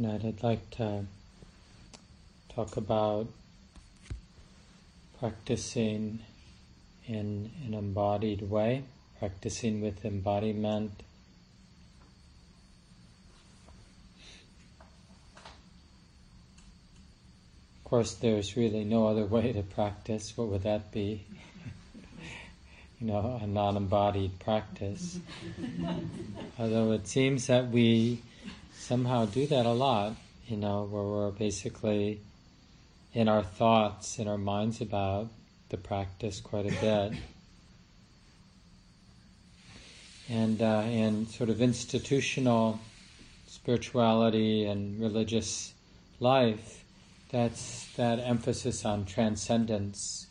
Tonight I'd like to talk about practicing in an embodied way, practicing with embodiment. Of course, there's really no other way to practice. What would that be? you know, a non embodied practice. Although it seems that we somehow do that a lot, you know, where we're basically in our thoughts, in our minds about the practice quite a bit. And uh, in sort of institutional spirituality and religious life, that's that emphasis on transcendence.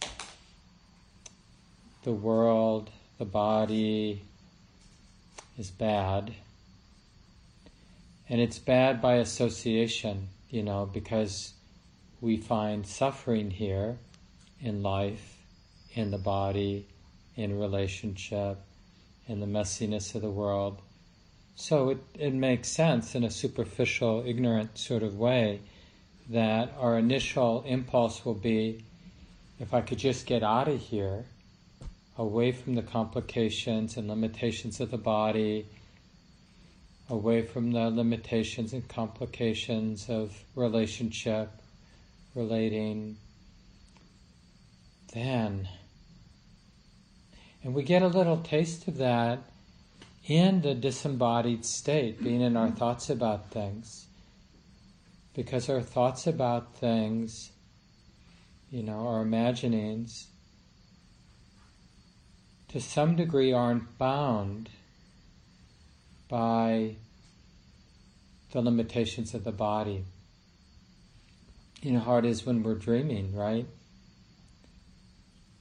The world, the body is bad and it's bad by association, you know, because we find suffering here in life, in the body, in relationship, in the messiness of the world. So it, it makes sense in a superficial, ignorant sort of way that our initial impulse will be if I could just get out of here, away from the complications and limitations of the body, away from the limitations and complications of relationship, relating, then. And we get a little taste of that in the disembodied state, being in our thoughts about things. Because our thoughts about things, you know, our imaginings, to some degree aren't bound by the limitations of the body. You know how it is when we're dreaming, right?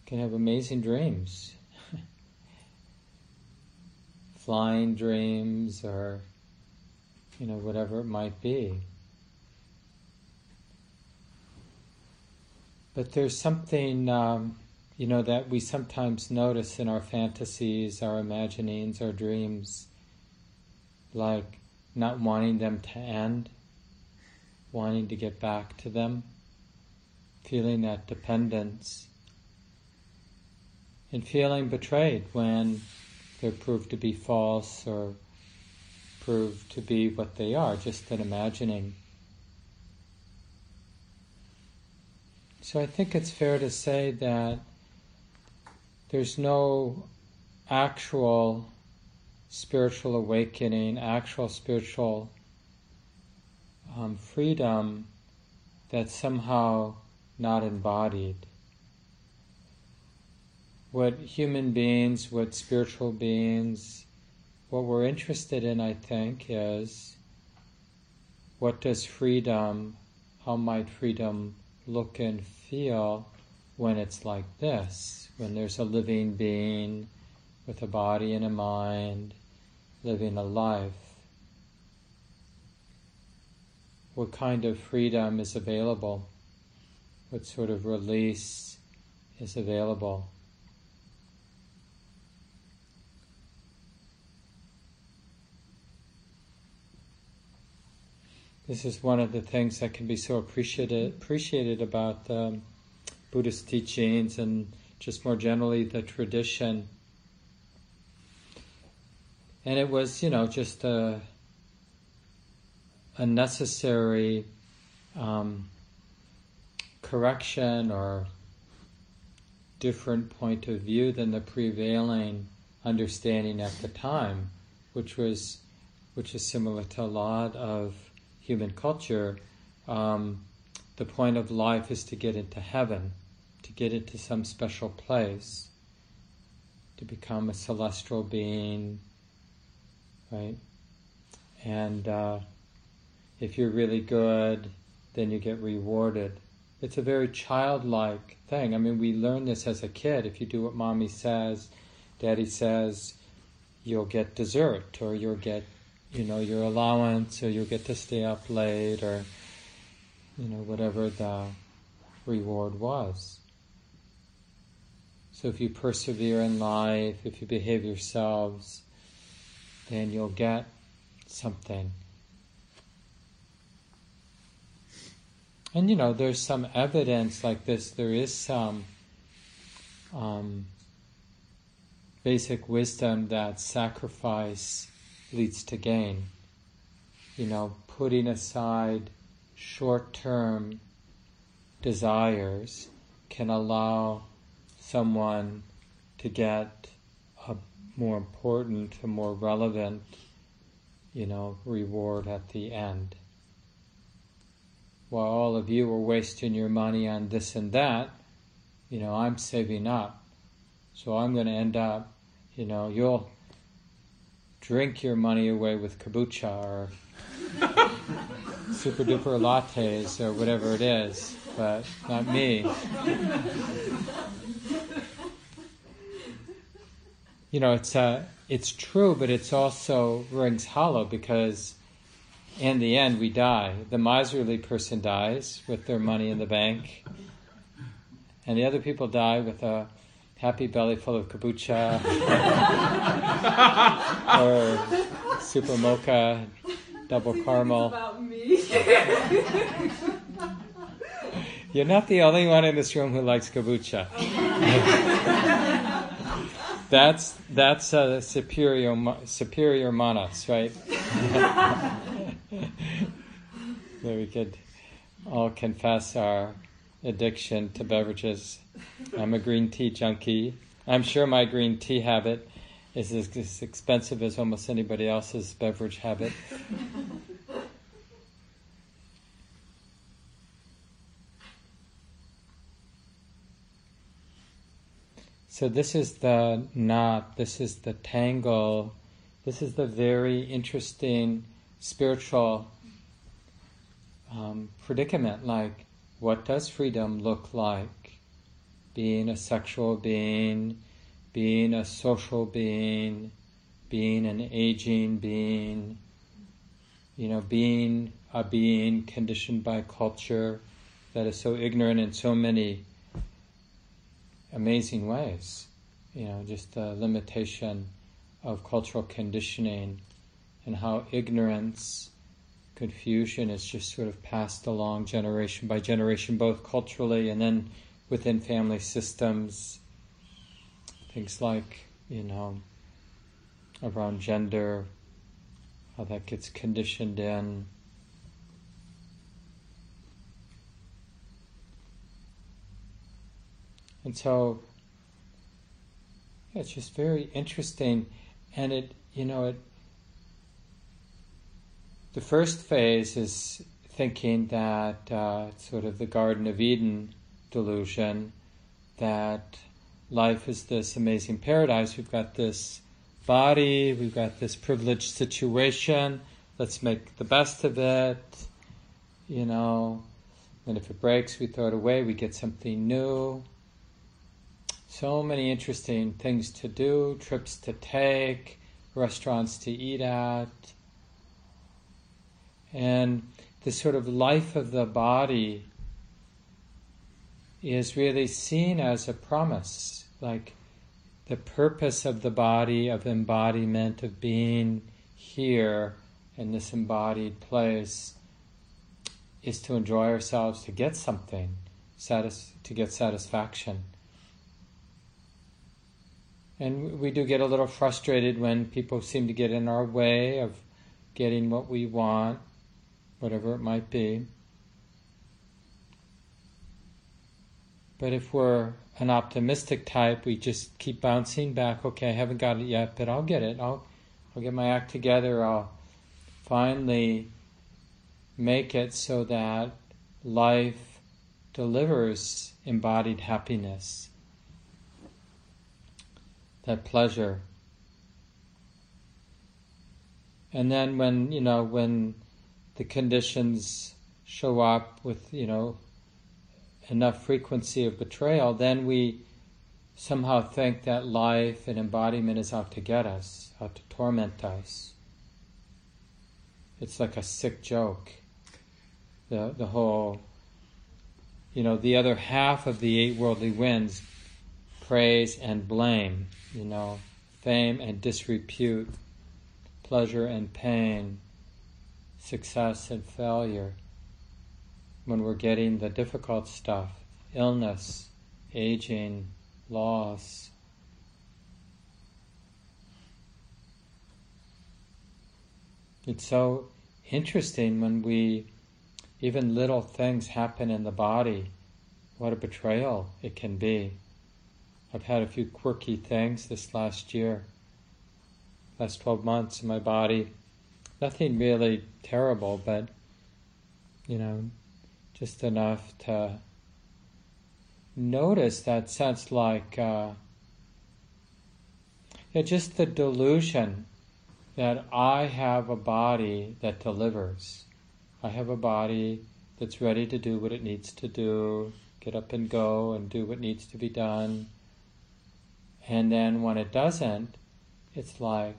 can have amazing dreams. Flying dreams or you know, whatever it might be. But there's something, um, you know, that we sometimes notice in our fantasies, our imaginings, our dreams like not wanting them to end, wanting to get back to them, feeling that dependence, and feeling betrayed when they're proved to be false or proved to be what they are, just an imagining. So I think it's fair to say that there's no actual spiritual awakening, actual spiritual um, freedom that's somehow not embodied. What human beings, what spiritual beings, what we're interested in, I think, is what does freedom, how might freedom look and feel when it's like this, when there's a living being with a body and a mind, living a life. What kind of freedom is available? What sort of release is available? This is one of the things that can be so appreciated appreciated about um, Buddhist teachings and just more generally the tradition and it was, you know, just a, a necessary um, correction or different point of view than the prevailing understanding at the time, which was which is similar to a lot of human culture. Um, the point of life is to get into heaven, to get into some special place, to become a celestial being, right? And uh, if you're really good, then you get rewarded. It's a very childlike thing. I mean, we learn this as a kid. If you do what mommy says, daddy says, you'll get dessert, or you'll get, you know, your allowance, or you'll get to stay up late, or, you know, whatever the reward was. So if you persevere in life, if you behave yourselves, then you'll get something. And you know, there's some evidence like this. There is some um, basic wisdom that sacrifice leads to gain. You know, putting aside short term desires can allow someone to get more important, a more relevant, you know, reward at the end. While all of you are wasting your money on this and that, you know, I'm saving up. So I'm going to end up, you know, you'll drink your money away with kombucha or super duper lattes or whatever it is, but not me. You know, it's uh, it's true, but it's also rings hollow because in the end we die. The miserly person dies with their money in the bank, and the other people die with a happy belly full of kombucha or super mocha, double caramel. About me. You're not the only one in this room who likes kombucha. that's that's a superior superior manas, right? so we could all confess our addiction to beverages. I'm a green tea junkie. I'm sure my green tea habit is as expensive as almost anybody else's beverage habit. So this is the knot, this is the tangle, this is the very interesting spiritual um, predicament. Like, what does freedom look like? Being a sexual being, being a social being, being an aging being, you know, being a being conditioned by culture that is so ignorant in so many amazing ways. You know, just the limitation of cultural conditioning and how ignorance, confusion is just sort of passed along generation by generation, both culturally and then within family systems. Things like, you know, around gender, how that gets conditioned in. And so yeah, it's just very interesting and it you know it the first phase is thinking that uh, sort of the Garden of Eden delusion that life is this amazing paradise. We've got this body, we've got this privileged situation, let's make the best of it, you know, and if it breaks, we throw it away, we get something new. So many interesting things to do, trips to take, restaurants to eat at. And the sort of life of the body is really seen as a promise, like the purpose of the body, of embodiment, of being here in this embodied place, is to enjoy ourselves, to get something, satis- to get satisfaction. And we do get a little frustrated when people seem to get in our way of getting what we want, whatever it might be. But if we're an optimistic type, we just keep bouncing back. Okay, I haven't got it yet, but I'll get it. I'll, I'll get my act together. I'll finally make it so that life delivers embodied happiness that pleasure. And then when, you know, when the conditions show up with, you know, enough frequency of betrayal, then we somehow think that life and embodiment is out to get us, out to torment us. It's like a sick joke. The, the whole, you know, the other half of the eight worldly winds praise and blame, you know, fame and disrepute, pleasure and pain, success and failure. when we're getting the difficult stuff illness, aging, loss. It's so interesting when we, even little things happen in the body, what a betrayal it can be. I've had a few quirky things this last year, last 12 months in my body. Nothing really terrible, but, you know, just enough to notice that sense like, uh, yeah, just the delusion that I have a body that delivers. I have a body that's ready to do what it needs to do, get up and go and do what needs to be done. And then when it doesn't, it's like,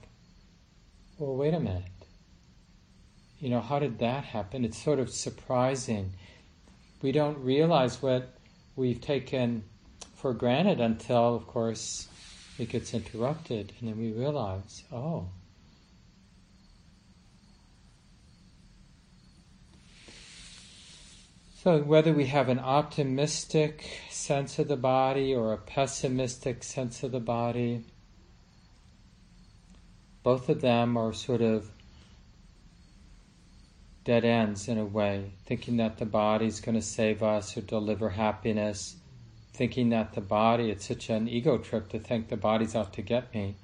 well, wait a minute. You know, how did that happen? It's sort of surprising. We don't realize what we've taken for granted until, of course, it gets interrupted, and then we realize, oh. So, whether we have an optimistic sense of the body or a pessimistic sense of the body, both of them are sort of dead ends in a way, thinking that the body's going to save us or deliver happiness, thinking that the body, it's such an ego trip to think the body's out to get me.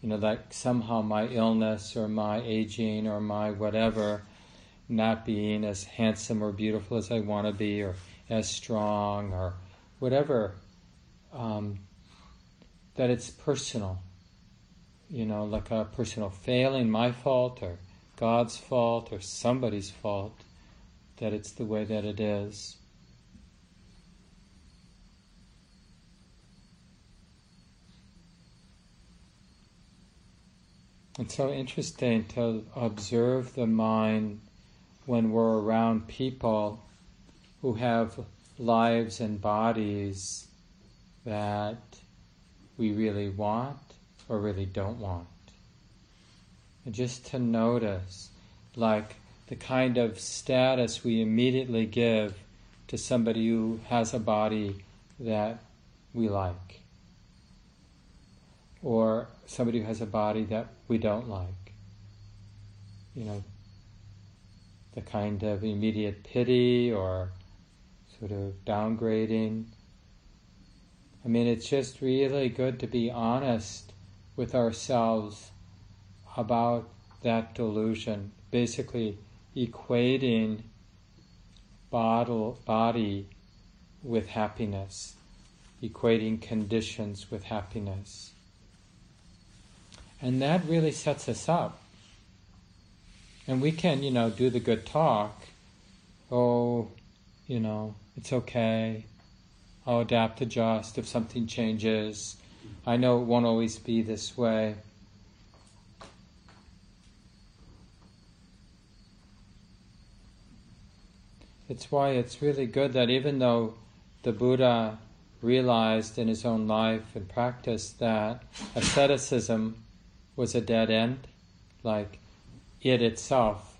You know, that somehow my illness or my aging or my whatever, not being as handsome or beautiful as I want to be or as strong or whatever, um, that it's personal. You know, like a personal failing, my fault or God's fault or somebody's fault that it's the way that it is. It's so interesting to observe the mind when we're around people who have lives and bodies that we really want or really don't want. And just to notice, like the kind of status we immediately give to somebody who has a body that we like, or somebody who has a body that we don't like. You know, the kind of immediate pity or sort of downgrading. I mean, it's just really good to be honest with ourselves about that delusion, basically equating body with happiness, equating conditions with happiness. And that really sets us up. And we can, you know, do the good talk. Oh, you know, it's okay. I'll adapt, adjust if something changes. I know it won't always be this way. It's why it's really good that even though the Buddha realized in his own life and practice that asceticism was a dead end, like it itself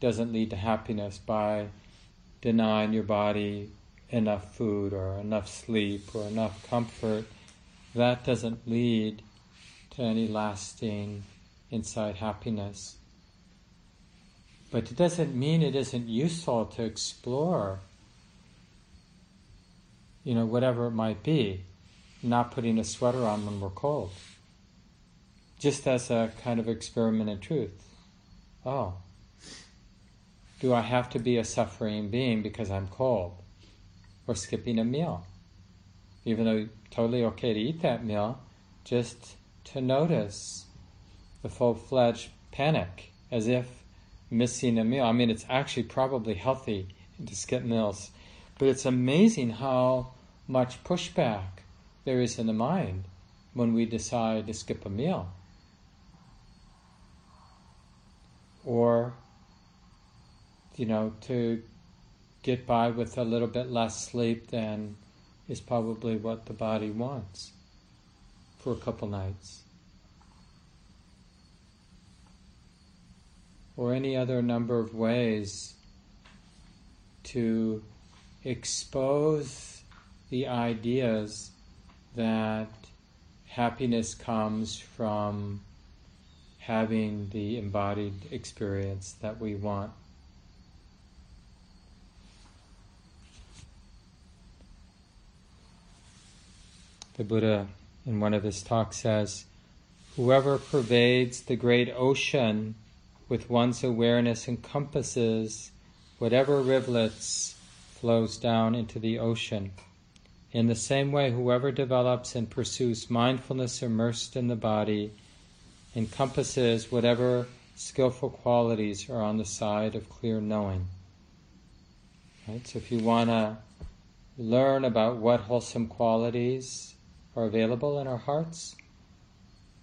doesn't lead to happiness by denying your body enough food or enough sleep or enough comfort, that doesn't lead to any lasting inside happiness. But it doesn't mean it isn't useful to explore, you know, whatever it might be, not putting a sweater on when we're cold. Just as a kind of experiment in truth. Oh, do I have to be a suffering being because I'm cold? Or skipping a meal? Even though totally okay to eat that meal, just to notice the full fledged panic as if missing a meal. I mean, it's actually probably healthy to skip meals, but it's amazing how much pushback there is in the mind when we decide to skip a meal. Or, you know, to get by with a little bit less sleep than is probably what the body wants for a couple nights. or any other number of ways to expose the ideas that happiness comes from having the embodied experience that we want. The Buddha, in one of his talks, says, Whoever pervades the great ocean with one's awareness encompasses whatever rivulets flows down into the ocean. In the same way, whoever develops and pursues mindfulness immersed in the body encompasses whatever skillful qualities are on the side of clear knowing. Right? So if you want to learn about what wholesome qualities are available in our hearts,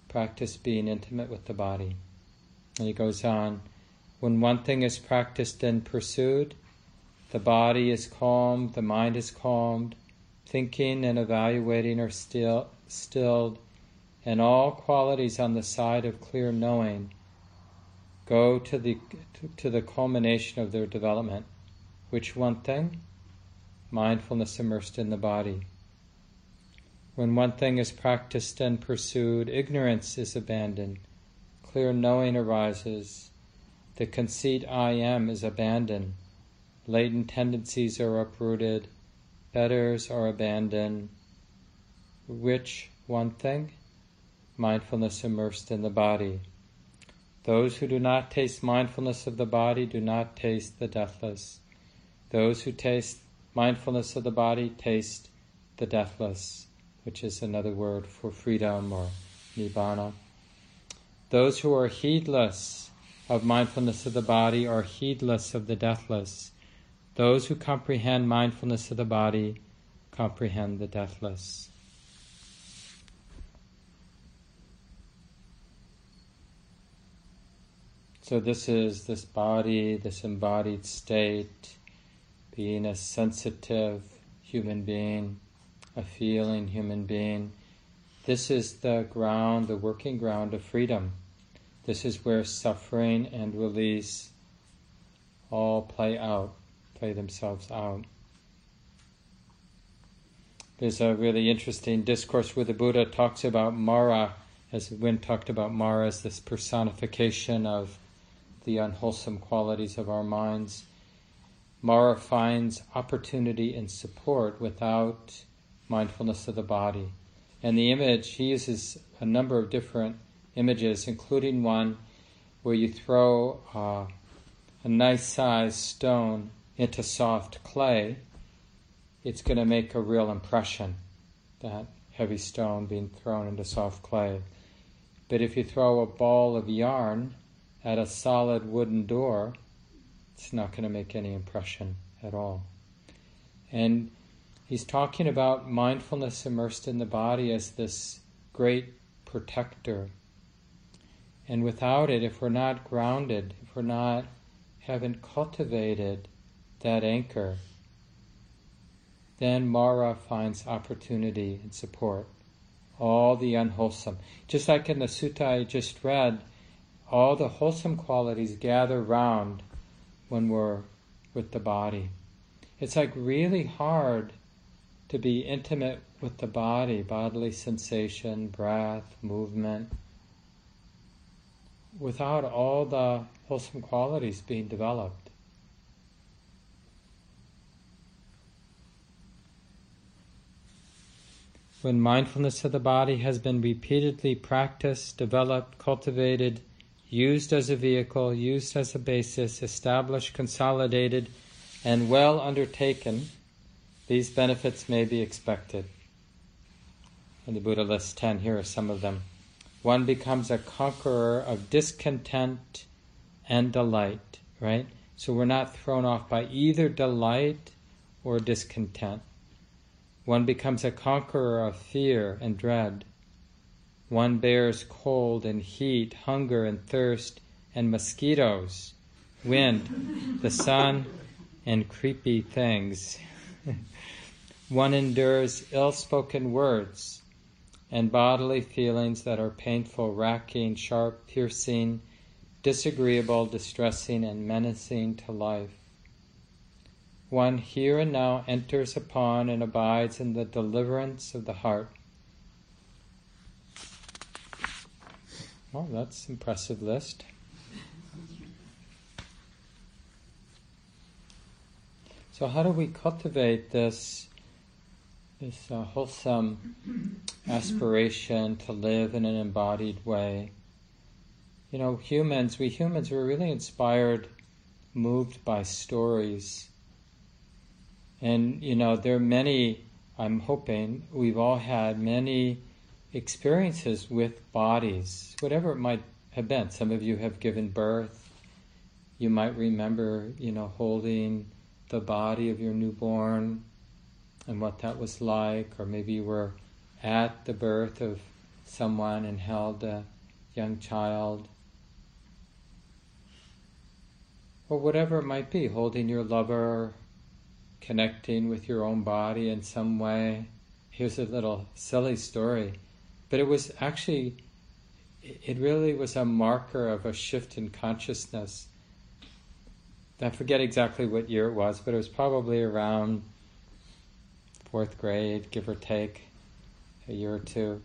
practice being intimate with the body. And he goes on, when one thing is practiced and pursued, the body is calmed, the mind is calmed, thinking and evaluating are still, stilled, and all qualities on the side of clear knowing go to the, to the culmination of their development. Which one thing? Mindfulness immersed in the body. When one thing is practiced and pursued, ignorance is abandoned, clear knowing arises, the conceit I am is abandoned, latent tendencies are uprooted, fetters are abandoned. Which one thing? Mindfulness immersed in the body. Those who do not taste mindfulness of the body do not taste the deathless. Those who taste mindfulness of the body taste the deathless, which is another word for freedom or nibbana. Those who are heedless of mindfulness of the body are heedless of the deathless. Those who comprehend mindfulness of the body comprehend the deathless. So, this is this body, this embodied state, being a sensitive human being, a feeling human being. This is the ground, the working ground of freedom. This is where suffering and release all play out play themselves out. There's a really interesting discourse where the Buddha talks about Mara, as Win talked about Mara as this personification of the unwholesome qualities of our minds. Mara finds opportunity and support without mindfulness of the body. And the image, he uses a number of different images, including one where you throw uh, a nice sized stone into soft clay, it's going to make a real impression, that heavy stone being thrown into soft clay. But if you throw a ball of yarn at a solid wooden door, it's not going to make any impression at all. And he's talking about mindfulness immersed in the body as this great protector. And without it, if we're not grounded, if we're not, haven't cultivated that anchor, then Mara finds opportunity and support. All the unwholesome. Just like in the sutta I just read, all the wholesome qualities gather round when we're with the body. It's like really hard to be intimate with the body, bodily sensation, breath, movement, without all the wholesome qualities being developed. when mindfulness of the body has been repeatedly practiced, developed, cultivated, used as a vehicle, used as a basis, established, consolidated, and well undertaken, these benefits may be expected. And the Buddha lists 10, here are some of them. One becomes a conqueror of discontent and delight, right? So we're not thrown off by either delight or discontent. One becomes a conqueror of fear and dread. One bears cold and heat, hunger and thirst, and mosquitoes, wind, the sun, and creepy things. One endures ill spoken words and bodily feelings that are painful, racking, sharp, piercing, disagreeable, distressing, and menacing to life. one here and now enters upon and abides in the deliverance of the heart. Well, that's impressive list. So, how do we cultivate this this uh, wholesome aspiration to live in an embodied way? You know, humans, we humans, we're really inspired, moved by stories. And, you know, there are many, I'm hoping, we've all had many experiences with bodies, whatever it might have been. Some of you have given birth. You might remember, you know, holding the body of your newborn and what that was like, or maybe you were at the birth of someone and held a young child. Or whatever it might be, holding your lover, connecting with your own body in some way. Here's a little silly story. But it was actually, it really was a marker of a shift in consciousness. I forget exactly what year it was, but it was probably around fourth grade, give or take, a year or two.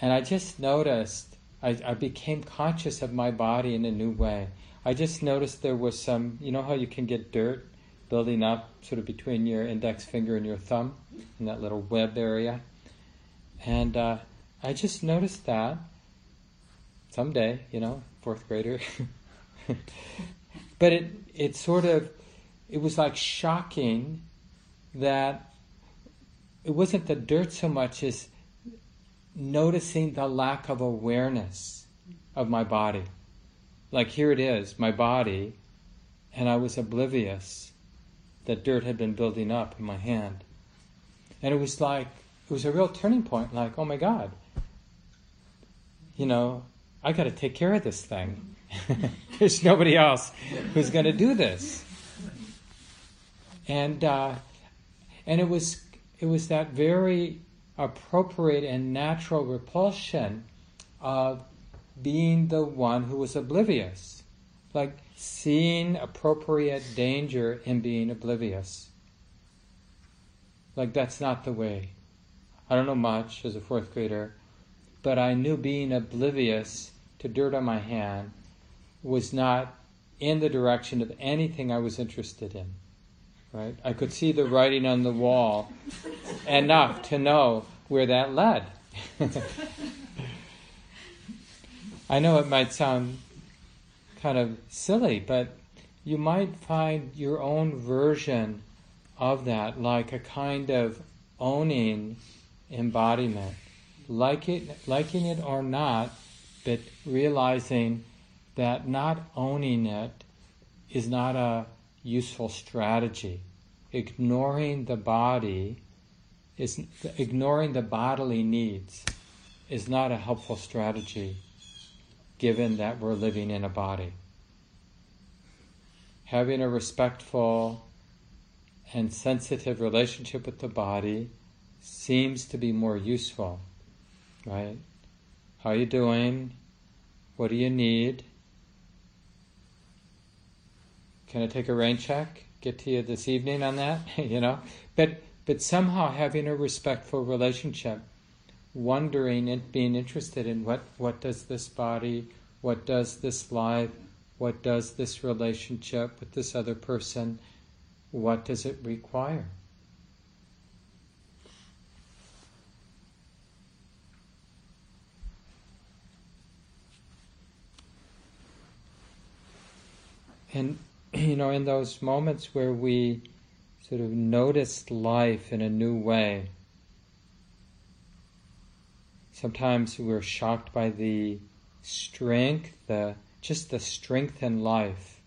And I just noticed, I, I became conscious of my body in a new way. I just noticed there was some, you know how you can get dirt building up sort of between your index finger and your thumb in that little web area? And uh, I just noticed that someday, you know, fourth grader. but it it sort of it was like shocking that it wasn't the dirt so much as noticing the lack of awareness of my body. Like here it is, my body, and I was oblivious that dirt had been building up in my hand. And it was like it was a real turning point, like, oh my God, you know, I got to take care of this thing. There's nobody else who's going to do this. And uh, and it was it was that very appropriate and natural repulsion of being the one who was oblivious, like seeing appropriate danger in being oblivious. Like that's not the way. I don't know much as a fourth grader, but I knew being oblivious to dirt on my hand was not in the direction of anything I was interested in. Right? I could see the writing on the wall enough to know where that led. I know it might sound kind of silly, but you might find your own version of that, like a kind of owning embodiment like it, liking it or not, but realizing that not owning it is not a useful strategy. Ignoring the body is ignoring the bodily needs is not a helpful strategy given that we're living in a body. Having a respectful and sensitive relationship with the body seems to be more useful right? How you doing? What do you need? Can I take a rain check? Get to you this evening on that, you know? But but somehow having a respectful relationship, wondering and being interested in what, what does this body, what does this life, what does this relationship with this other person, what does it require? And, you know, in those moments where we sort of noticed life in a new way, sometimes we're shocked by the strength, the just the strength in life.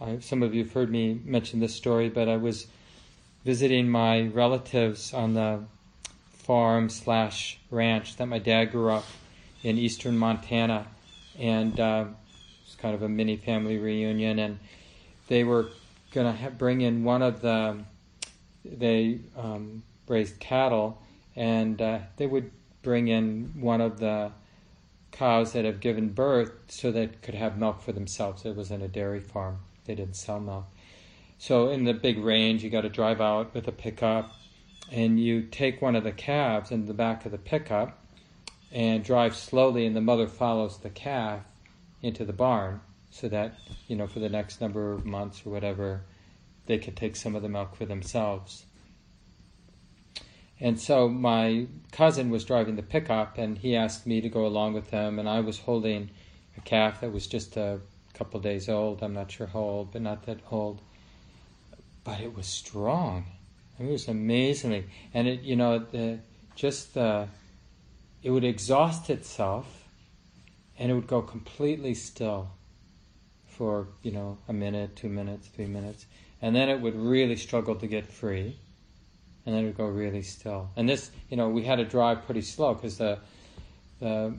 I, some of you have heard me mention this story, but I was visiting my relatives on the farm slash ranch that my dad grew up in eastern Montana, and uh, kind of a mini family reunion, and they were going to bring in one of the. They um, raised cattle, and uh, they would bring in one of the cows that have given birth so they could have milk for themselves. It was in a dairy farm. They didn't sell milk. So in the big range, you got to drive out with a pickup, and you take one of the calves in the back of the pickup and drive slowly, and the mother follows the calf into the barn so that, you know, for the next number of months or whatever, they could take some of the milk for themselves. And so my cousin was driving the pickup, and he asked me to go along with him, and I was holding a calf that was just a couple days old. I'm not sure how old, but not that old. But it was strong. It was amazingly, and it, you know, the, just the, it would exhaust itself, and it would go completely still for you know a minute, two minutes, three minutes, and then it would really struggle to get free and then it would go really still. And this, you know, we had to drive pretty slow because the the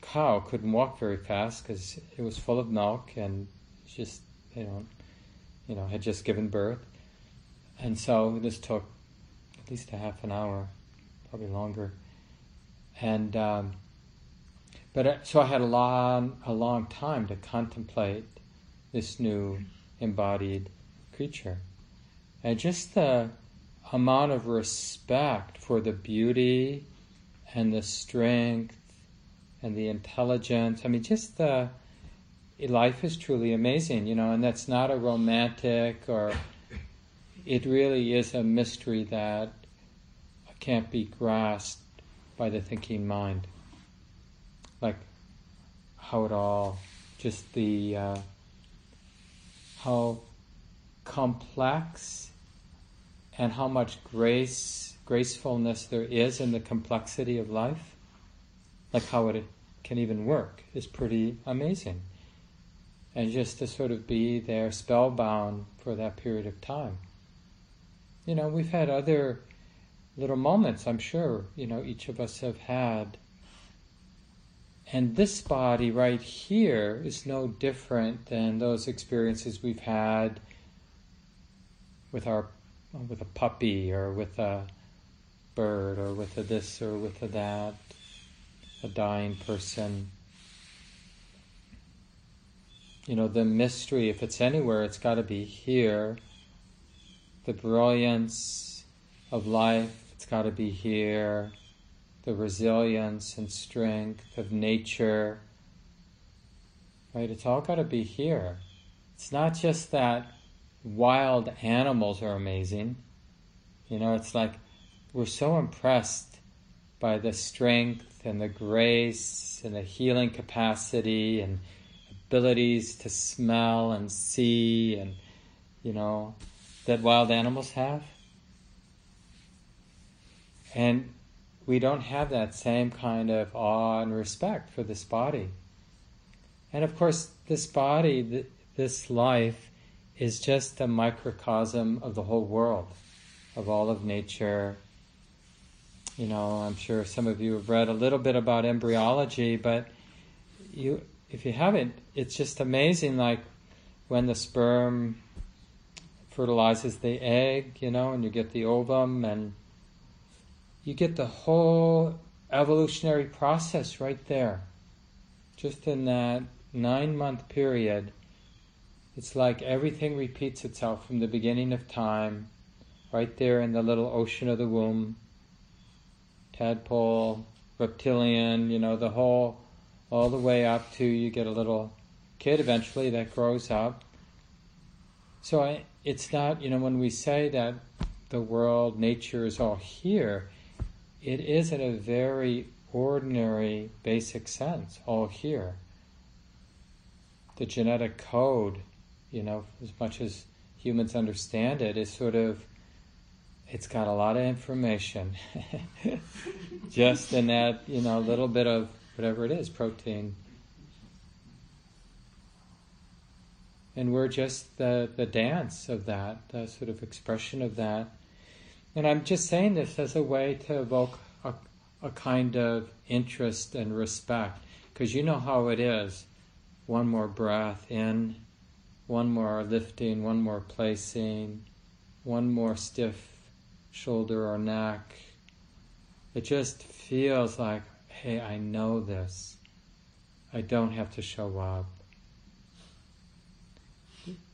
cow couldn't walk very fast because it was full of milk and just you know, you know, had just given birth, and so this took at least a half an hour, probably longer, and. Um, but uh, so I had a long, a long time to contemplate this new embodied creature, and just the amount of respect for the beauty and the strength and the intelligence. I mean, just the life is truly amazing, you know, and that's not a romantic or it really is a mystery that can't be grasped by the thinking mind. Like how it all, just the uh, how complex and how much grace, gracefulness there is in the complexity of life, like how it can even work, is pretty amazing. And just to sort of be there spellbound for that period of time. You know, we've had other little moments, I'm sure, you know, each of us have had. And this body right here is no different than those experiences we've had with our with a puppy or with a bird or with a this or with a that, a dying person. You know, the mystery, if it's anywhere, it's got to be here. The brilliance of life, it's got to be here. The resilience and strength of nature, right? It's all got to be here. It's not just that wild animals are amazing. You know, it's like we're so impressed by the strength and the grace and the healing capacity and abilities to smell and see and, you know, that wild animals have. And we don't have that same kind of awe and respect for this body. And of course, this body, this life, is just a microcosm of the whole world, of all of nature. You know, I'm sure some of you have read a little bit about embryology, but you, if you haven't, it's just amazing. Like when the sperm fertilizes the egg, you know, and you get the ovum, and you get the whole evolutionary process right there, just in that nine month period it's like everything repeats itself from the beginning of time, right there in the little ocean of the womb. Tadpole, reptilian, you know, the whole, all the way up to you get a little kid eventually that grows up. So I, it's not, you know, when we say that the world, nature is all here, it is in a very ordinary, basic sense, all here. The genetic code you know, as much as humans understand it, is sort of it's got a lot of information. Just in that you know a little bit of whatever it is protein. And we're just the the dance of that the sort of expression of that and i'm just saying this as a way to evoke a, a kind of interest and respect because you know how it is one more breath in one more lifting, one more placing, one more stiff shoulder or neck. It just feels like, hey, I know this. I don't have to show up.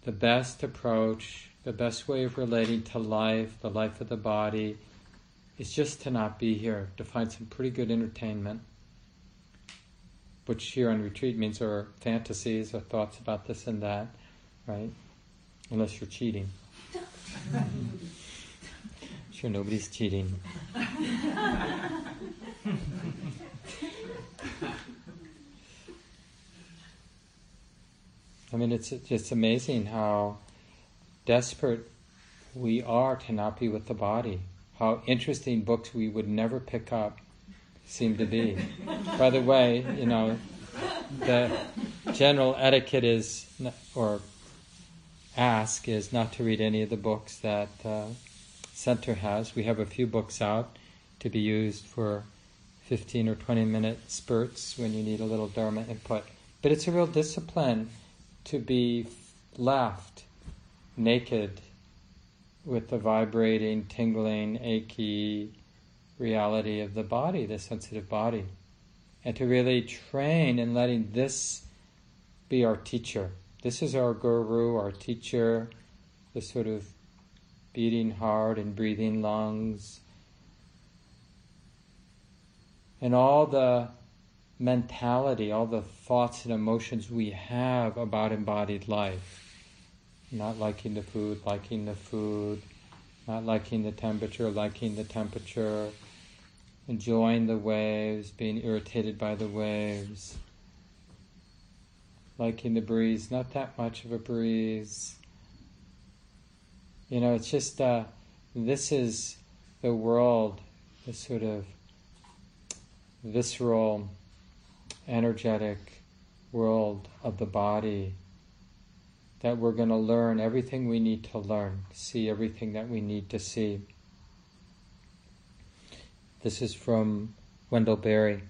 The best approach the best way of relating to life, the life of the body, is just to not be here, to find some pretty good entertainment, which here on retreat means are fantasies or thoughts about this and that, right? Unless you're cheating. sure, nobody's cheating. I mean, it's just amazing how desperate we are to not be with the body. How interesting books we would never pick up seem to be. By the way, you know, the general etiquette is, or ask, is not to read any of the books that uh, Center has. We have a few books out to be used for 15 or 20 minute spurts when you need a little Dharma input. But it's a real discipline to be left naked with the vibrating, tingling, achy reality of the body, the sensitive body. And to really train in letting this be our teacher. This is our guru, our teacher, the sort of beating heart and breathing lungs. And all the mentality, all the thoughts and emotions we have about embodied life. Not liking the food, liking the food, not liking the temperature, liking the temperature, enjoying the waves, being irritated by the waves, liking the breeze, not that much of a breeze. You know, it's just, uh, this is the world, the sort of visceral energetic world of the body that we're going to learn everything we need to learn, see everything that we need to see. This is from Wendell Berry,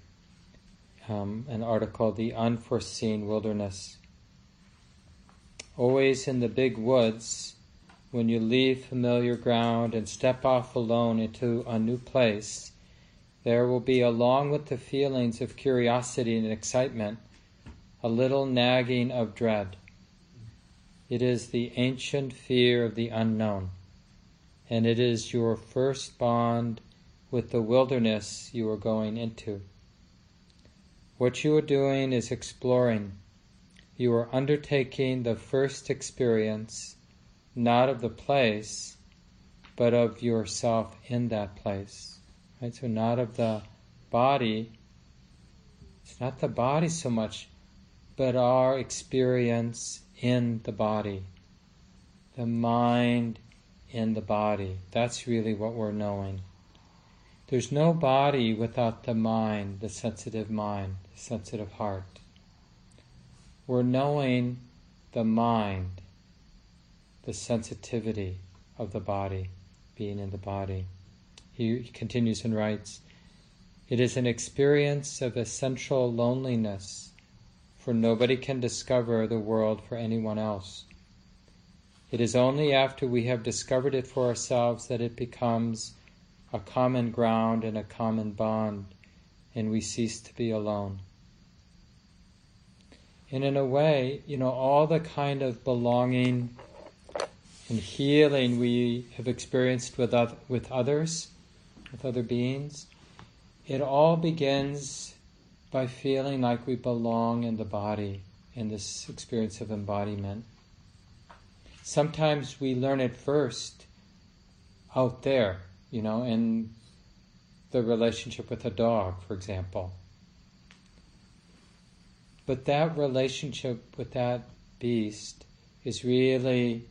um, an article, The Unforeseen Wilderness. Always in the big woods, when you leave familiar ground and step off alone into a new place, there will be, along with the feelings of curiosity and excitement, a little nagging of dread. It is the ancient fear of the unknown, and it is your first bond with the wilderness you are going into. What you are doing is exploring. You are undertaking the first experience, not of the place, but of yourself in that place. Right? So not of the body. It's not the body so much, but our experience in the body. The mind in the body. That's really what we're knowing. There's no body without the mind, the sensitive mind, the sensitive heart. We're knowing the mind, the sensitivity of the body, being in the body. He continues and writes It is an experience of essential loneliness, for nobody can discover the world for anyone else. It is only after we have discovered it for ourselves that it becomes a common ground and a common bond, and we cease to be alone. And in a way, you know, all the kind of belonging and healing we have experienced with, with others with other beings, it all begins by feeling like we belong in the body, in this experience of embodiment. Sometimes we learn it first out there, you know, in the relationship with a dog, for example. But that relationship with that beast is really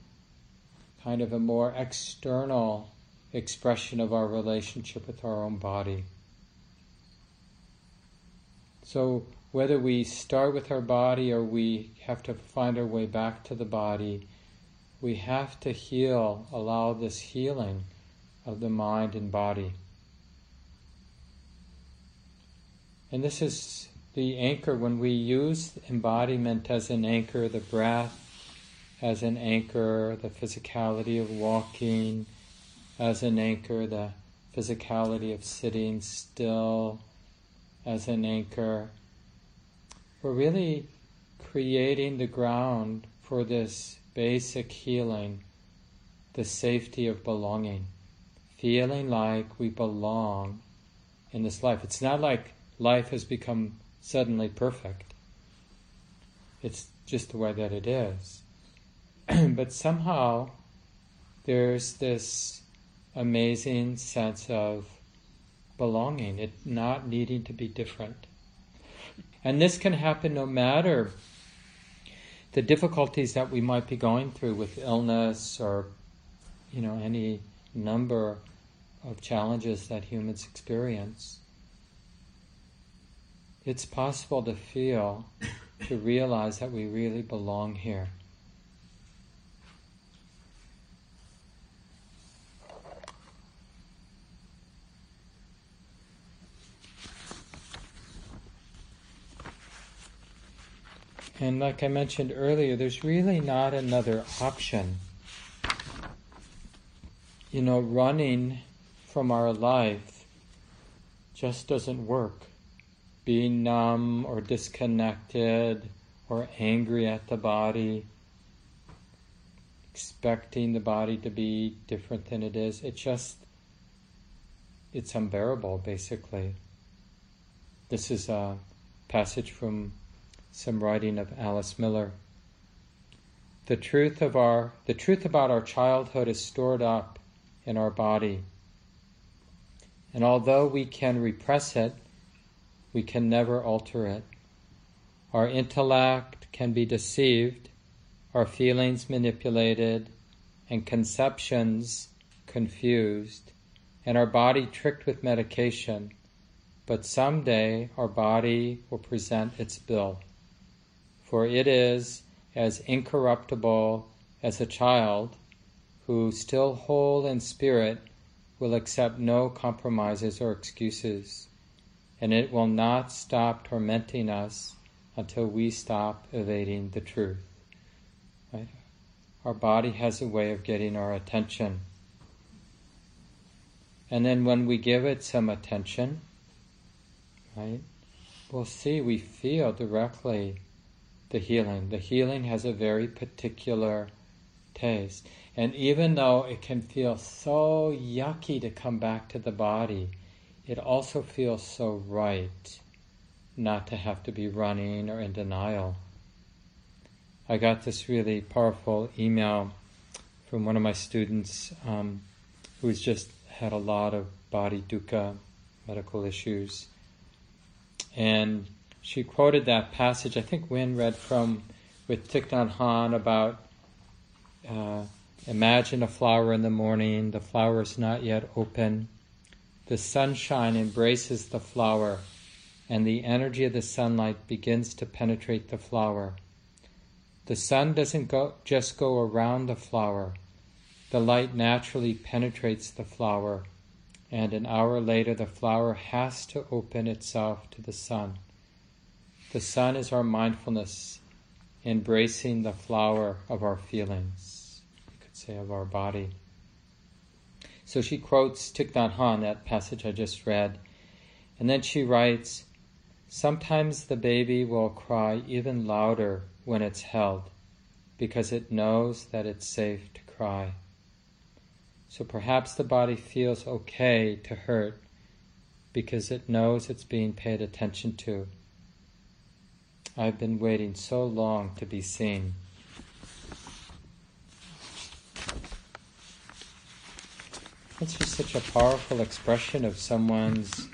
kind of a more external expression of our relationship with our own body. So, whether we start with our body or we have to find our way back to the body, we have to heal, allow this healing of the mind and body. And this is the anchor when we use embodiment as an anchor, the breath as an anchor, the physicality of walking as an anchor, the physicality of sitting still as an anchor. We're really creating the ground for this basic healing the safety of belonging, feeling like we belong in this life. It's not like life has become suddenly perfect. It's just the way that it is. but somehow there's this amazing sense of belonging, it not needing to be different. And this can happen no matter the difficulties that we might be going through with illness or you know any number of challenges that humans experience. It's possible to feel, to realize that we really belong here. And like I mentioned earlier, there's really not another option. You know, running from our life just doesn't work. Being numb or disconnected or angry at the body, expecting the body to be different than it is, it just, it's unbearable basically. This is a passage from some writing of Alice Miller. The truth of our the truth about our childhood is stored up in our body. And although we can repress it, we can never alter it. Our intellect can be deceived, our feelings manipulated, and conceptions confused, and our body tricked with medication. But someday our body will present its bill for it is as incorruptible as a child who, still whole in spirit, will accept no compromises or excuses, and it will not stop tormenting us until we stop evading the truth. Right? Our body has a way of getting our attention. And then when we give it some attention, right, we'll see, we feel directly the healing. The healing has a very particular taste. And even though it can feel so yucky to come back to the body, it also feels so right not to have to be running or in denial. I got this really powerful email from one of my students um, who's just had a lot of body dukkha, medical issues. And she quoted that passage, I think Wynn read from with Thich Nhat Hanh about uh, imagine a flower in the morning, the flower is not yet open. The sunshine embraces the flower, and the energy of the sunlight begins to penetrate the flower. The sun doesn't go, just go around the flower. The light naturally penetrates the flower, and an hour later the flower has to open itself to the sun. The sun is our mindfulness embracing the flower of our feelings, you could say of our body. So she quotes Thich Nhat Hanh, that passage I just read, and then she writes, Sometimes the baby will cry even louder when it's held because it knows that it's safe to cry. So perhaps the body feels okay to hurt because it knows it's being paid attention to. I've been waiting so long to be seen. That's just such a powerful expression of someone's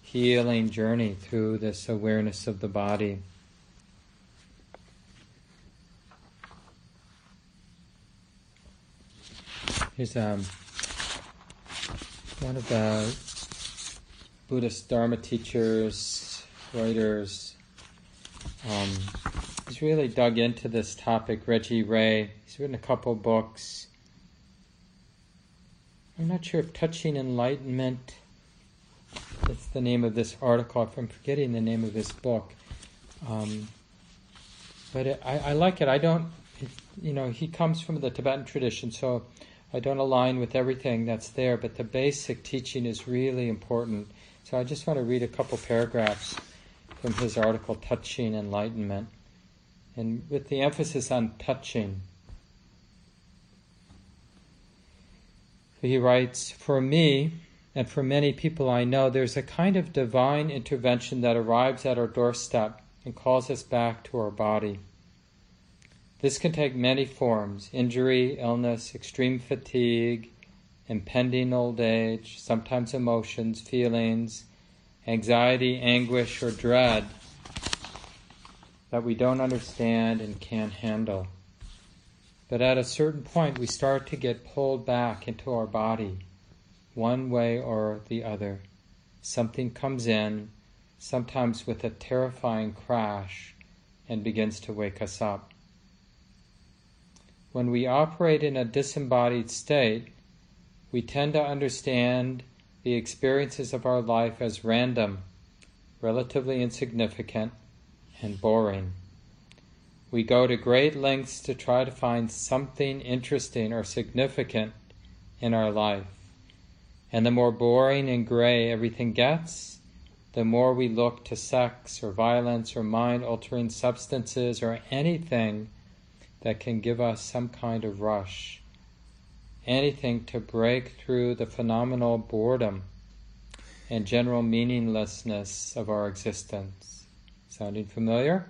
healing journey through this awareness of the body. Here's um, one of the Buddhist Dharma teachers, writers, um, he's really dug into this topic, Reggie Ray. He's written a couple books. I'm not sure if Touching Enlightenment, that's the name of this article. if I'm forgetting the name of this book. Um, but it, I, I, like it. I don't, it, you know, he comes from the Tibetan tradition, so I don't align with everything that's there, but the basic teaching is really important. So I just want to read a couple paragraphs from his article, Touching Enlightenment, and with the emphasis on touching. He writes, For me, and for many people I know, there's a kind of divine intervention that arrives at our doorstep and calls us back to our body. This can take many forms injury, illness, extreme fatigue, impending old age, sometimes emotions, feelings, anxiety, anguish, or dread that we don't understand and can't handle. But at a certain point, we start to get pulled back into our body, one way or the other. Something comes in, sometimes with a terrifying crash, and begins to wake us up. When we operate in a disembodied state, we tend to understand the experiences of our life as random, relatively insignificant, and boring. We go to great lengths to try to find something interesting or significant in our life. And the more boring and gray everything gets, the more we look to sex or violence or mind altering substances or anything that can give us some kind of rush. Anything to break through the phenomenal boredom and general meaninglessness of our existence. Sounding familiar?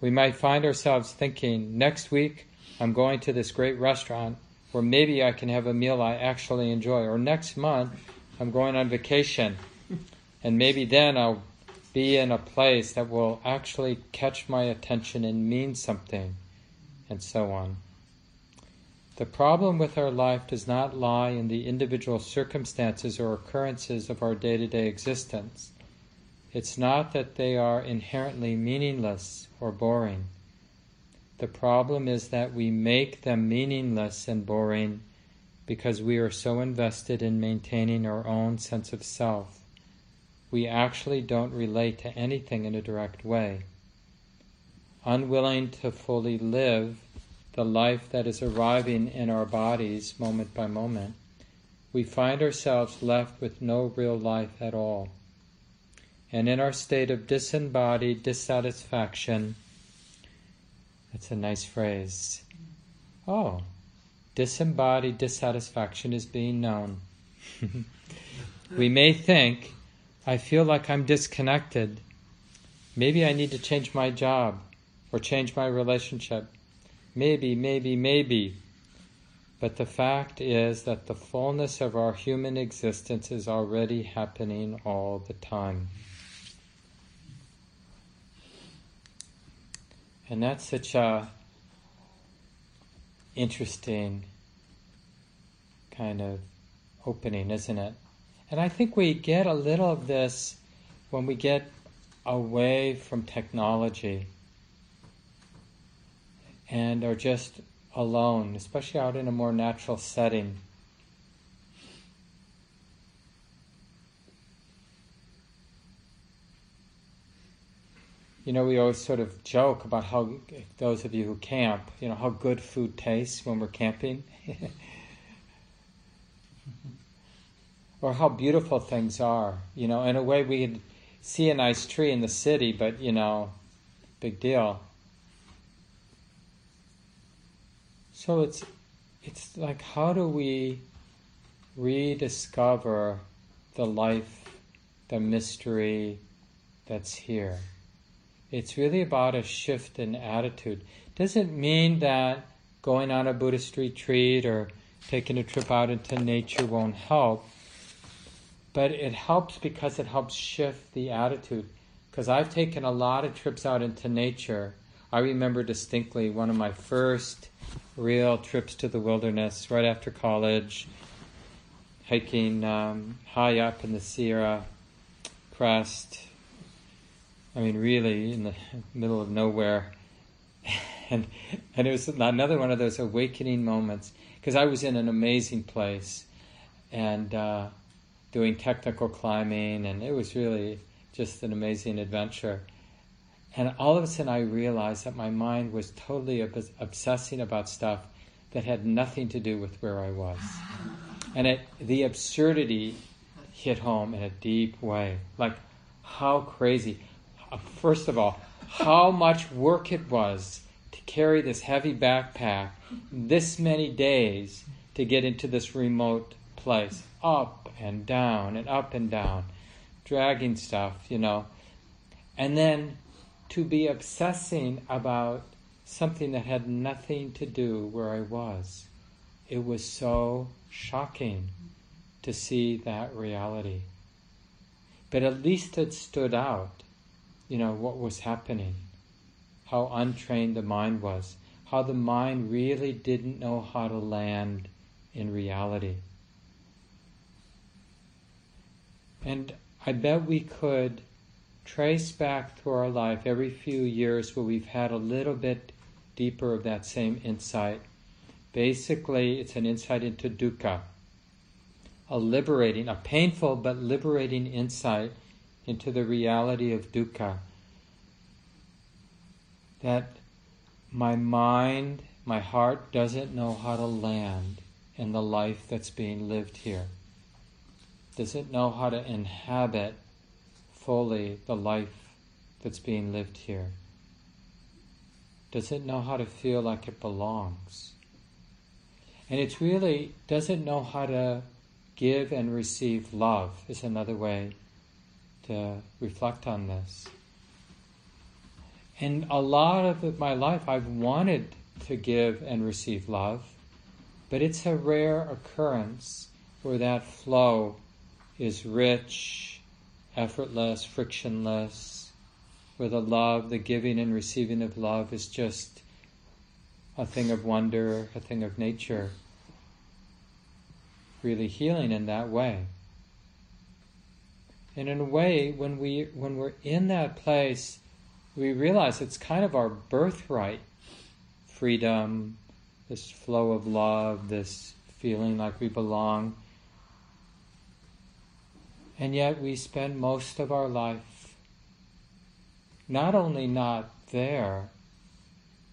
we might find ourselves thinking, next week I'm going to this great restaurant where maybe I can have a meal I actually enjoy, or next month I'm going on vacation and maybe then I'll be in a place that will actually catch my attention and mean something, and so on. The problem with our life does not lie in the individual circumstances or occurrences of our day to day existence. It's not that they are inherently meaningless or boring. The problem is that we make them meaningless and boring because we are so invested in maintaining our own sense of self. We actually don't relate to anything in a direct way. Unwilling to fully live the life that is arriving in our bodies moment by moment, we find ourselves left with no real life at all and in our state of disembodied dissatisfaction, that's a nice phrase. Oh, disembodied dissatisfaction is being known. we may think, I feel like I'm disconnected. Maybe I need to change my job or change my relationship. Maybe, maybe, maybe. But the fact is that the fullness of our human existence is already happening all the time. And that's such a interesting kind of opening, isn't it? And I think we get a little of this when we get away from technology and are just alone, especially out in a more natural setting. you know, we always sort of joke about how those of you who camp, you know, how good food tastes when we're camping, or how beautiful things are. You know, in a way, we could see a nice tree in the city, but you know, big deal. So it's it's like how do we rediscover the life, the mystery that's here? It's really about a shift in attitude. Doesn't mean that going on a Buddhist retreat or taking a trip out into nature won't help, but it helps because it helps shift the attitude. Because I've taken a lot of trips out into nature. I remember distinctly one of my first real trips to the wilderness right after college, hiking um, high up in the Sierra crest I mean, really in the middle of nowhere. And, and it was another one of those awakening moments because I was in an amazing place and uh, doing technical climbing, and it was really just an amazing adventure. And all of a sudden, I realized that my mind was totally ob- obsessing about stuff that had nothing to do with where I was. And it, the absurdity hit home in a deep way. Like, how crazy uh, first of all, how much work it was to carry this heavy backpack this many days to get into this remote place, up and down and up and down, dragging stuff, you know. And then to be obsessing about something that had nothing to do where I was. It was so shocking to see that reality. But at least it stood out, you know, what was happening, how untrained the mind was, how the mind really didn't know how to land in reality. And I bet we could trace back through our life every few years where we've had a little bit deeper of that same insight. Basically, it's an insight into dukkha, a liberating, a painful but liberating insight into the reality of dukkha. That my mind, my heart doesn't know how to land in the life that's being lived here. Doesn't know how to inhabit fully the life that's being lived here. Doesn't know how to feel like it belongs. And it's really doesn't know how to give and receive love, is another way to reflect on this. And a lot of my life, I've wanted to give and receive love, but it's a rare occurrence where that flow is rich, effortless, frictionless, where the love, the giving and receiving of love is just a thing of wonder, a thing of nature, really healing in that way. And in a way, when we when we're in that place, we realize it's kind of our birthright freedom, this flow of love, this feeling like we belong. And yet we spend most of our life not only not there,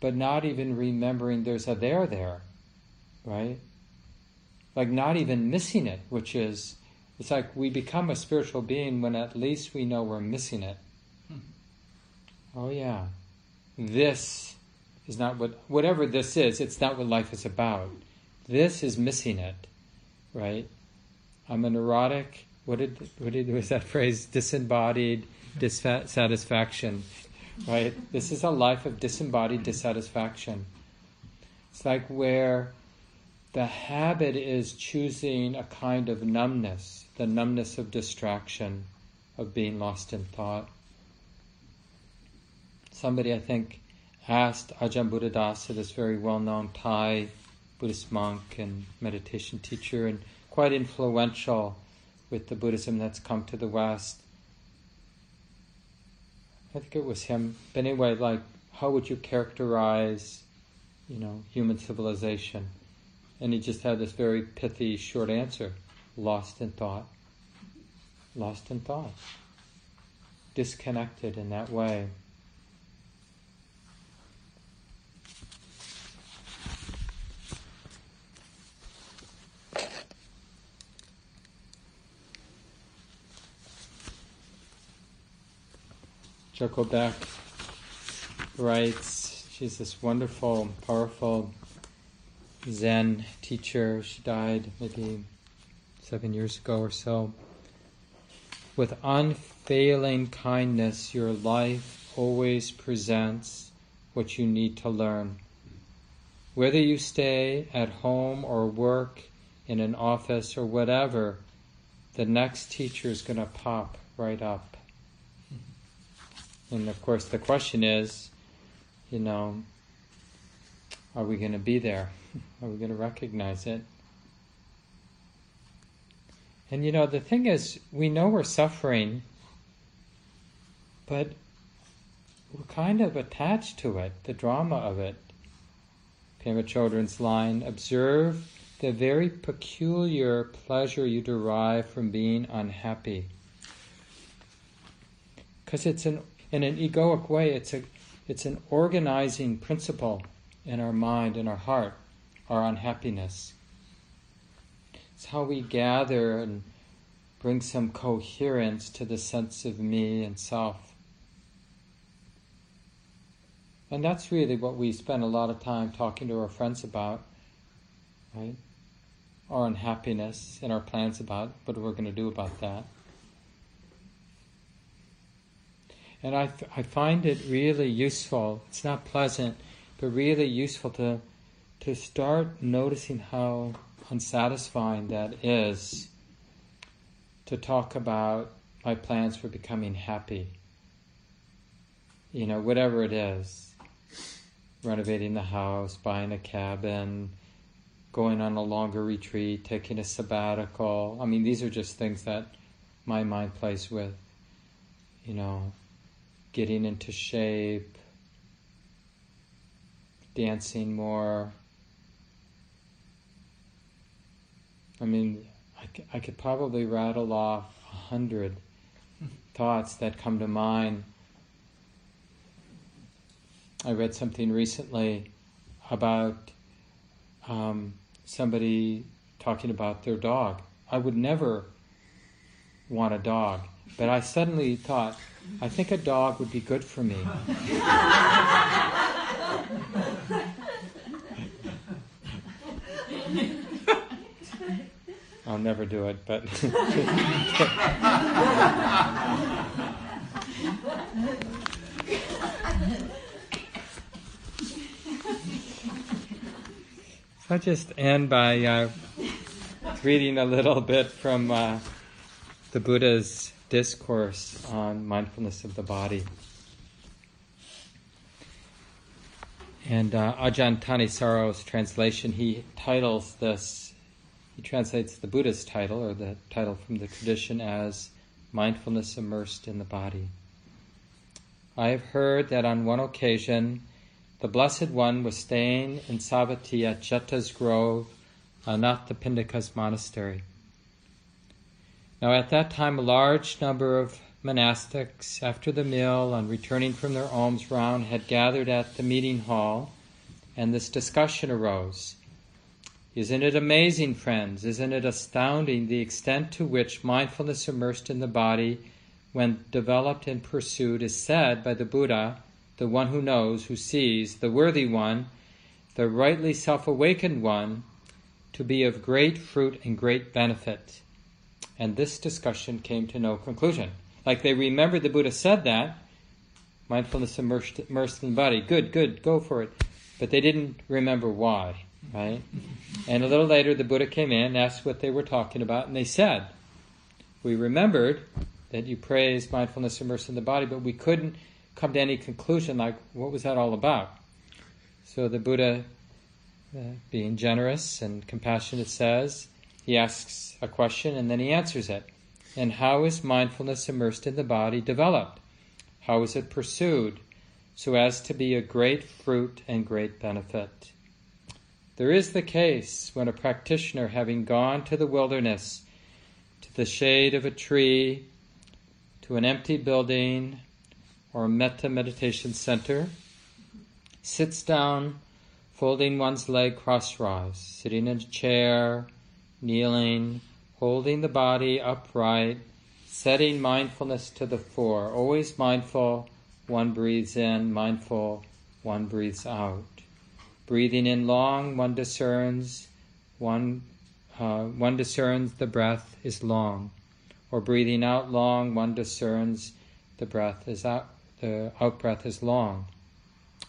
but not even remembering there's a there there, right? Like not even missing it, which is, it's like we become a spiritual being when at least we know we're missing it. Hmm. Oh, yeah. This is not what, whatever this is, it's not what life is about. This is missing it, right? I'm a neurotic, what did, what did, was that phrase? Disembodied dissatisfaction, right? This is a life of disembodied dissatisfaction. It's like where the habit is choosing a kind of numbness, the numbness of distraction, of being lost in thought somebody I think asked Ajahn Buddhadasa, this very well-known Thai Buddhist monk and meditation teacher, and quite influential with the Buddhism that's come to the West. I think it was him. But anyway, like, how would you characterize, you know, human civilization? And he just had this very pithy, short answer: lost in thought. Lost in thought. Disconnected in that way. Beck writes, she's this wonderful, powerful Zen teacher. She died maybe seven years ago or so. With unfailing kindness, your life always presents what you need to learn. Whether you stay at home or work in an office or whatever, the next teacher is going to pop right up. And of course, the question is, you know, are we going to be there? Are we going to recognize it? And you know, the thing is, we know we're suffering, but we're kind of attached to it, the drama of it. Pema Chodron's line observe the very peculiar pleasure you derive from being unhappy. Because it's an in an egoic way, it's a it's an organizing principle in our mind, in our heart, our unhappiness. It's how we gather and bring some coherence to the sense of me and self. And that's really what we spend a lot of time talking to our friends about, right? our unhappiness and our plans about what we're going to do about that. And I, I find it really useful, it's not pleasant, but really useful to, to start noticing how unsatisfying that is to talk about my plans for becoming happy. You know, whatever it is renovating the house, buying a cabin, going on a longer retreat, taking a sabbatical. I mean, these are just things that my mind plays with. You know, getting into shape, dancing more. I mean, I, I could probably rattle off a hundred thoughts that come to mind. I read something recently about um, somebody talking about their dog. I would never want a dog, but I suddenly thought, I think a dog would be good for me. I'll never do it, but. I'll just end by uh, reading a little bit from uh, the Buddha's discourse on mindfulness of the body. And uh, Ajahn Thanissaro's translation, he titles this, he translates the Buddha's title, or the title from the tradition, as Mindfulness Immersed in the Body. I have heard that on one occasion, the Blessed One was staying in Savatthi at Jeta's Grove, Anathapindika's monastery. Now, at that time, a large number of monastics, after the meal, on returning from their alms round, had gathered at the meeting hall, and this discussion arose. Isn't it amazing, friends? Isn't it astounding the extent to which mindfulness immersed in the body, when developed and pursued, is said by the Buddha the one who knows, who sees, the worthy one, the rightly self awakened one, to be of great fruit and great benefit. And this discussion came to no conclusion. Like they remembered the Buddha said that, mindfulness immersed, immersed in the body, good, good, go for it. But they didn't remember why, right? And a little later, the Buddha came in, asked what they were talking about, and they said, We remembered that you praised mindfulness immersed in the body, but we couldn't come to any conclusion like what was that all about. So the Buddha, uh, being generous and compassionate, says he asks a question and then he answers it. And how is mindfulness immersed in the body developed? How is it pursued so as to be a great fruit and great benefit? There is the case when a practitioner, having gone to the wilderness, to the shade of a tree, to an empty building, or a metta meditation center, sits down, folding one's leg crosswise, sitting in a chair, kneeling, holding the body upright, setting mindfulness to the fore, always mindful, one breathes in, mindful, one breathes out. Breathing in long, one discerns, one, uh, one discerns the breath is long. Or breathing out long, one discerns the breath is out, the out breath is long.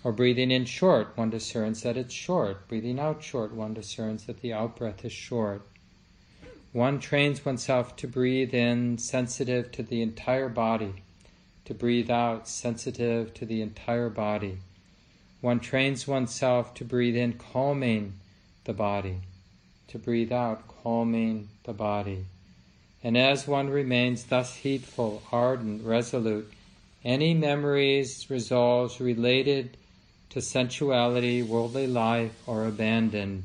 Or breathing in short, one discerns that it's short. Breathing out short, one discerns that the out breath is short. One trains oneself to breathe in sensitive to the entire body, to breathe out sensitive to the entire body. One trains oneself to breathe in calming the body, to breathe out calming the body. And as one remains thus heedful, ardent, resolute, any memories, resolves related to sensuality, worldly life are abandoned.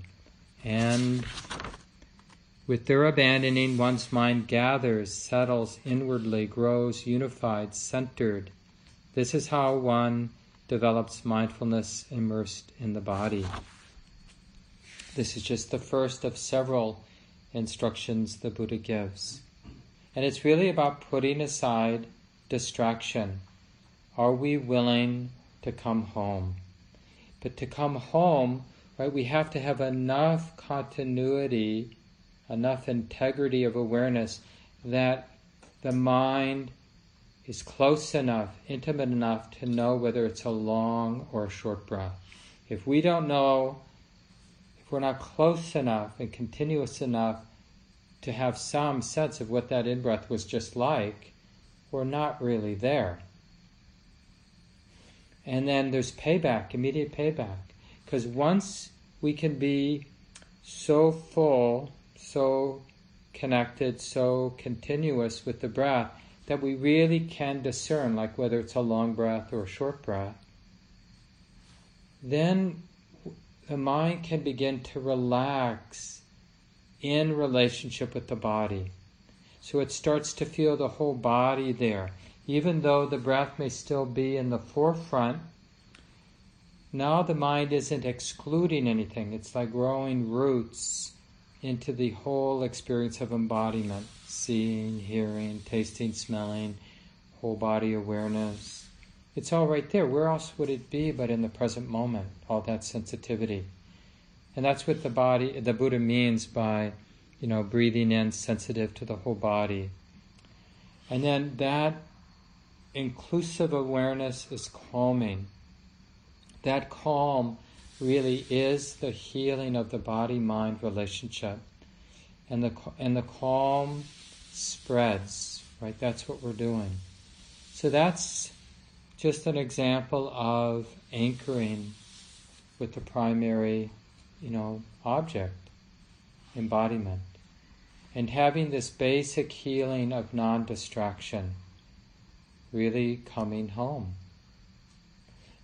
And with their abandoning, one's mind gathers, settles inwardly, grows unified, centered. This is how one develops mindfulness immersed in the body. This is just the first of several instructions the Buddha gives. And it's really about putting aside distraction. Are we willing to come home? But to come home, right, we have to have enough continuity enough integrity of awareness that the mind is close enough, intimate enough to know whether it's a long or a short breath. If we don't know, if we're not close enough and continuous enough to have some sense of what that in breath was just like, we're not really there. And then there's payback, immediate payback. Because once we can be so full, so connected, so continuous with the breath, that we really can discern, like whether it's a long breath or a short breath, then the mind can begin to relax in relationship with the body. So it starts to feel the whole body there. Even though the breath may still be in the forefront, now the mind isn't excluding anything. It's like growing roots into the whole experience of embodiment seeing, hearing, tasting, smelling, whole body awareness. It's all right there. Where else would it be but in the present moment? All that sensitivity. And that's what the body, the Buddha means by, you know, breathing in sensitive to the whole body. And then that inclusive awareness is calming. That calm really is the healing of the body mind relationship. And the, and the calm spreads, right? That's what we're doing. So that's just an example of anchoring with the primary, you know, object, embodiment. And having this basic healing of non distraction, really coming home.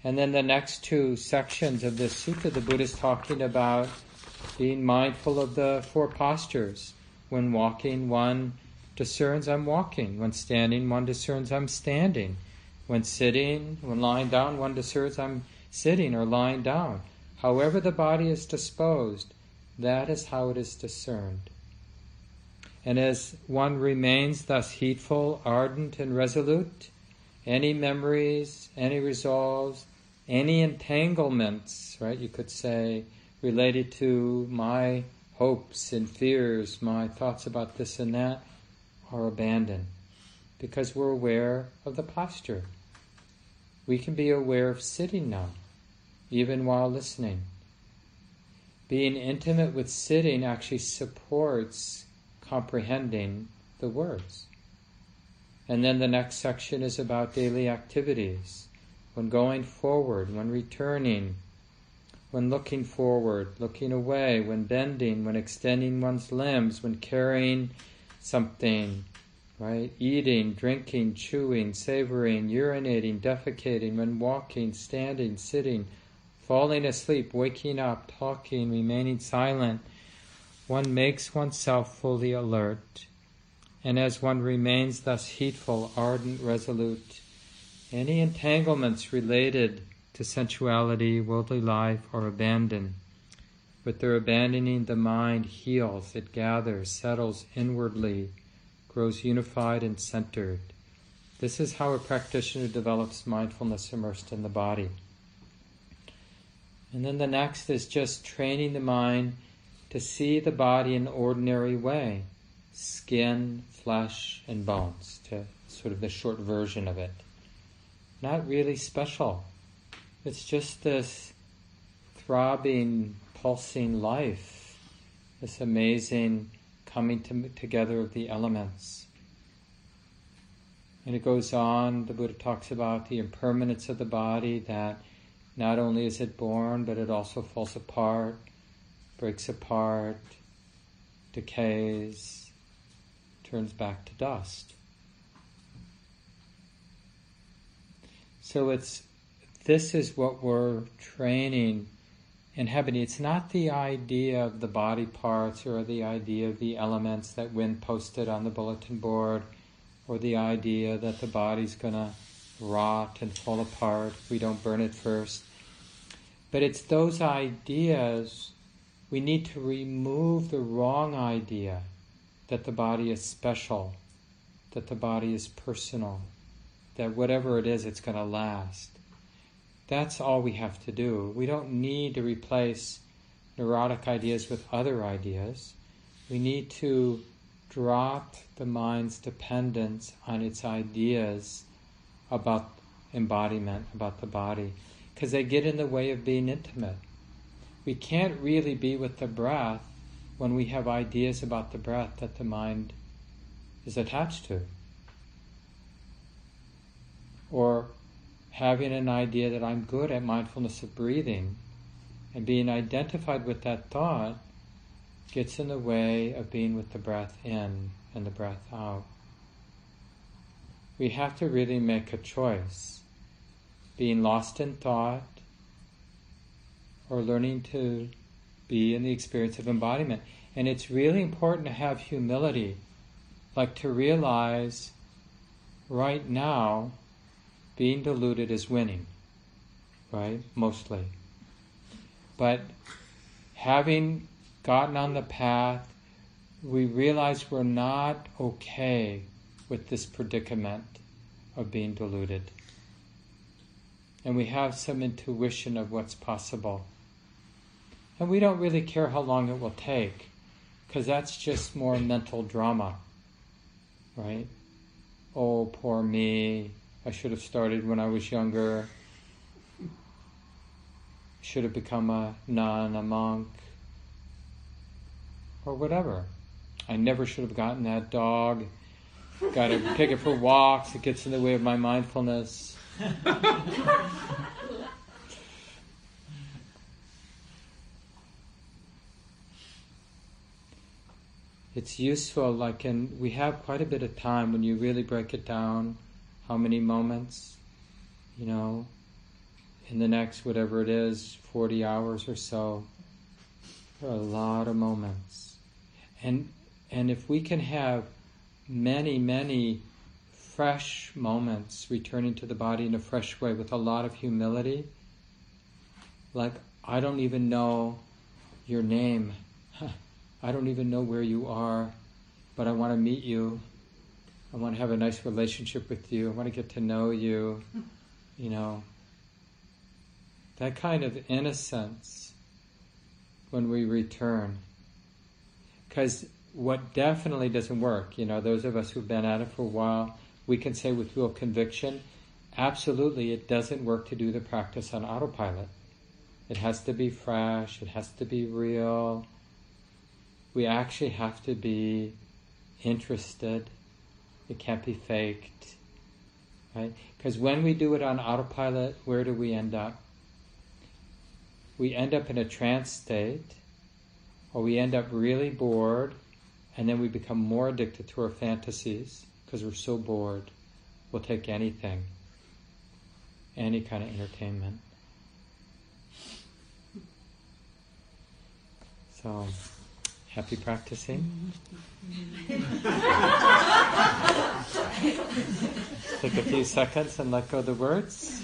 And then the next two sections of this sutta, the Buddha is talking about being mindful of the four postures. When walking, one discerns I'm walking. When standing, one discerns I'm standing. When sitting, when lying down, one discerns I'm sitting or lying down. However the body is disposed, that is how it is discerned. And as one remains thus heedful, ardent, and resolute, any memories, any resolves, any entanglements, right, you could say, related to my hopes and fears, my thoughts about this and that, are abandoned because we're aware of the posture. We can be aware of sitting now, even while listening. Being intimate with sitting actually supports comprehending the words. And then the next section is about daily activities. When going forward, when returning, when looking forward, looking away, when bending, when extending one's limbs, when carrying something, right? Eating, drinking, chewing, savoring, urinating, defecating, when walking, standing, sitting, falling asleep, waking up, talking, remaining silent, one makes oneself fully alert. And as one remains thus heedful, ardent, resolute, any entanglements related to sensuality, worldly life are abandoned. With their abandoning, the mind heals, it gathers, settles inwardly, grows unified and centered. This is how a practitioner develops mindfulness immersed in the body. And then the next is just training the mind to see the body in ordinary way skin, flesh, and bones, to sort of the short version of it. Not really special. It's just this throbbing pulsing life, this amazing coming to, together of the elements. And it goes on, the Buddha talks about the impermanence of the body, that not only is it born, but it also falls apart, breaks apart, decays, turns back to dust. So it's this is what we're training in inhabiting. It's not the idea of the body parts or the idea of the elements that Wynn posted on the bulletin board or the idea that the body's going to rot and fall apart if we don't burn it first. But it's those ideas, we need to remove the wrong idea that the body is special, that the body is personal, that whatever it is, it's going to last. That's all we have to do. We don't need to replace neurotic ideas with other ideas. We need to drop the mind's dependence on its ideas about embodiment, about the body, because they get in the way of being intimate. We can't really be with the breath when we have ideas about the breath that the mind is attached to. Or having an idea that I'm good at mindfulness of breathing and being identified with that thought gets in the way of being with the breath in and the breath out. We have to really make a choice. Being lost in thought or learning to be in the experience of embodiment. And it's really important to have humility, like to realize right now being deluded is winning, right? Mostly. But having gotten on the path, we realize we're not okay with this predicament of being deluded. And we have some intuition of what's possible. And we don't really care how long it will take, because that's just more mental drama, right? Oh, poor me. I should have started when I was younger. Should have become a nun, a monk, or whatever. I never should have gotten that dog. Got to take it for walks. It gets in the way of my mindfulness. it's useful like in we have quite a bit of time when you really break it down how many moments you know in the next whatever it is 40 hours or so there are a lot of moments and and if we can have many many fresh moments returning to the body in a fresh way with a lot of humility like i don't even know your name I don't even know where you are, but I want to meet you. I want to have a nice relationship with you. I want to get to know you. You know, that kind of innocence when we return. Because what definitely doesn't work, you know, those of us who've been at it for a while, we can say with real conviction, absolutely, it doesn't work to do the practice on autopilot. It has to be fresh, it has to be real, we actually have to be interested. It can't be faked. Right? Because when we do it on autopilot, where do we end up? We end up in a trance state, or we end up really bored, and then we become more addicted to our fantasies because we're so bored. We'll take anything, any kind of entertainment. So. Happy practicing. Take a few seconds and let go of the words.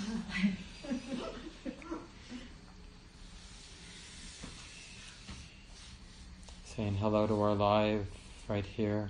Saying hello to our live right here.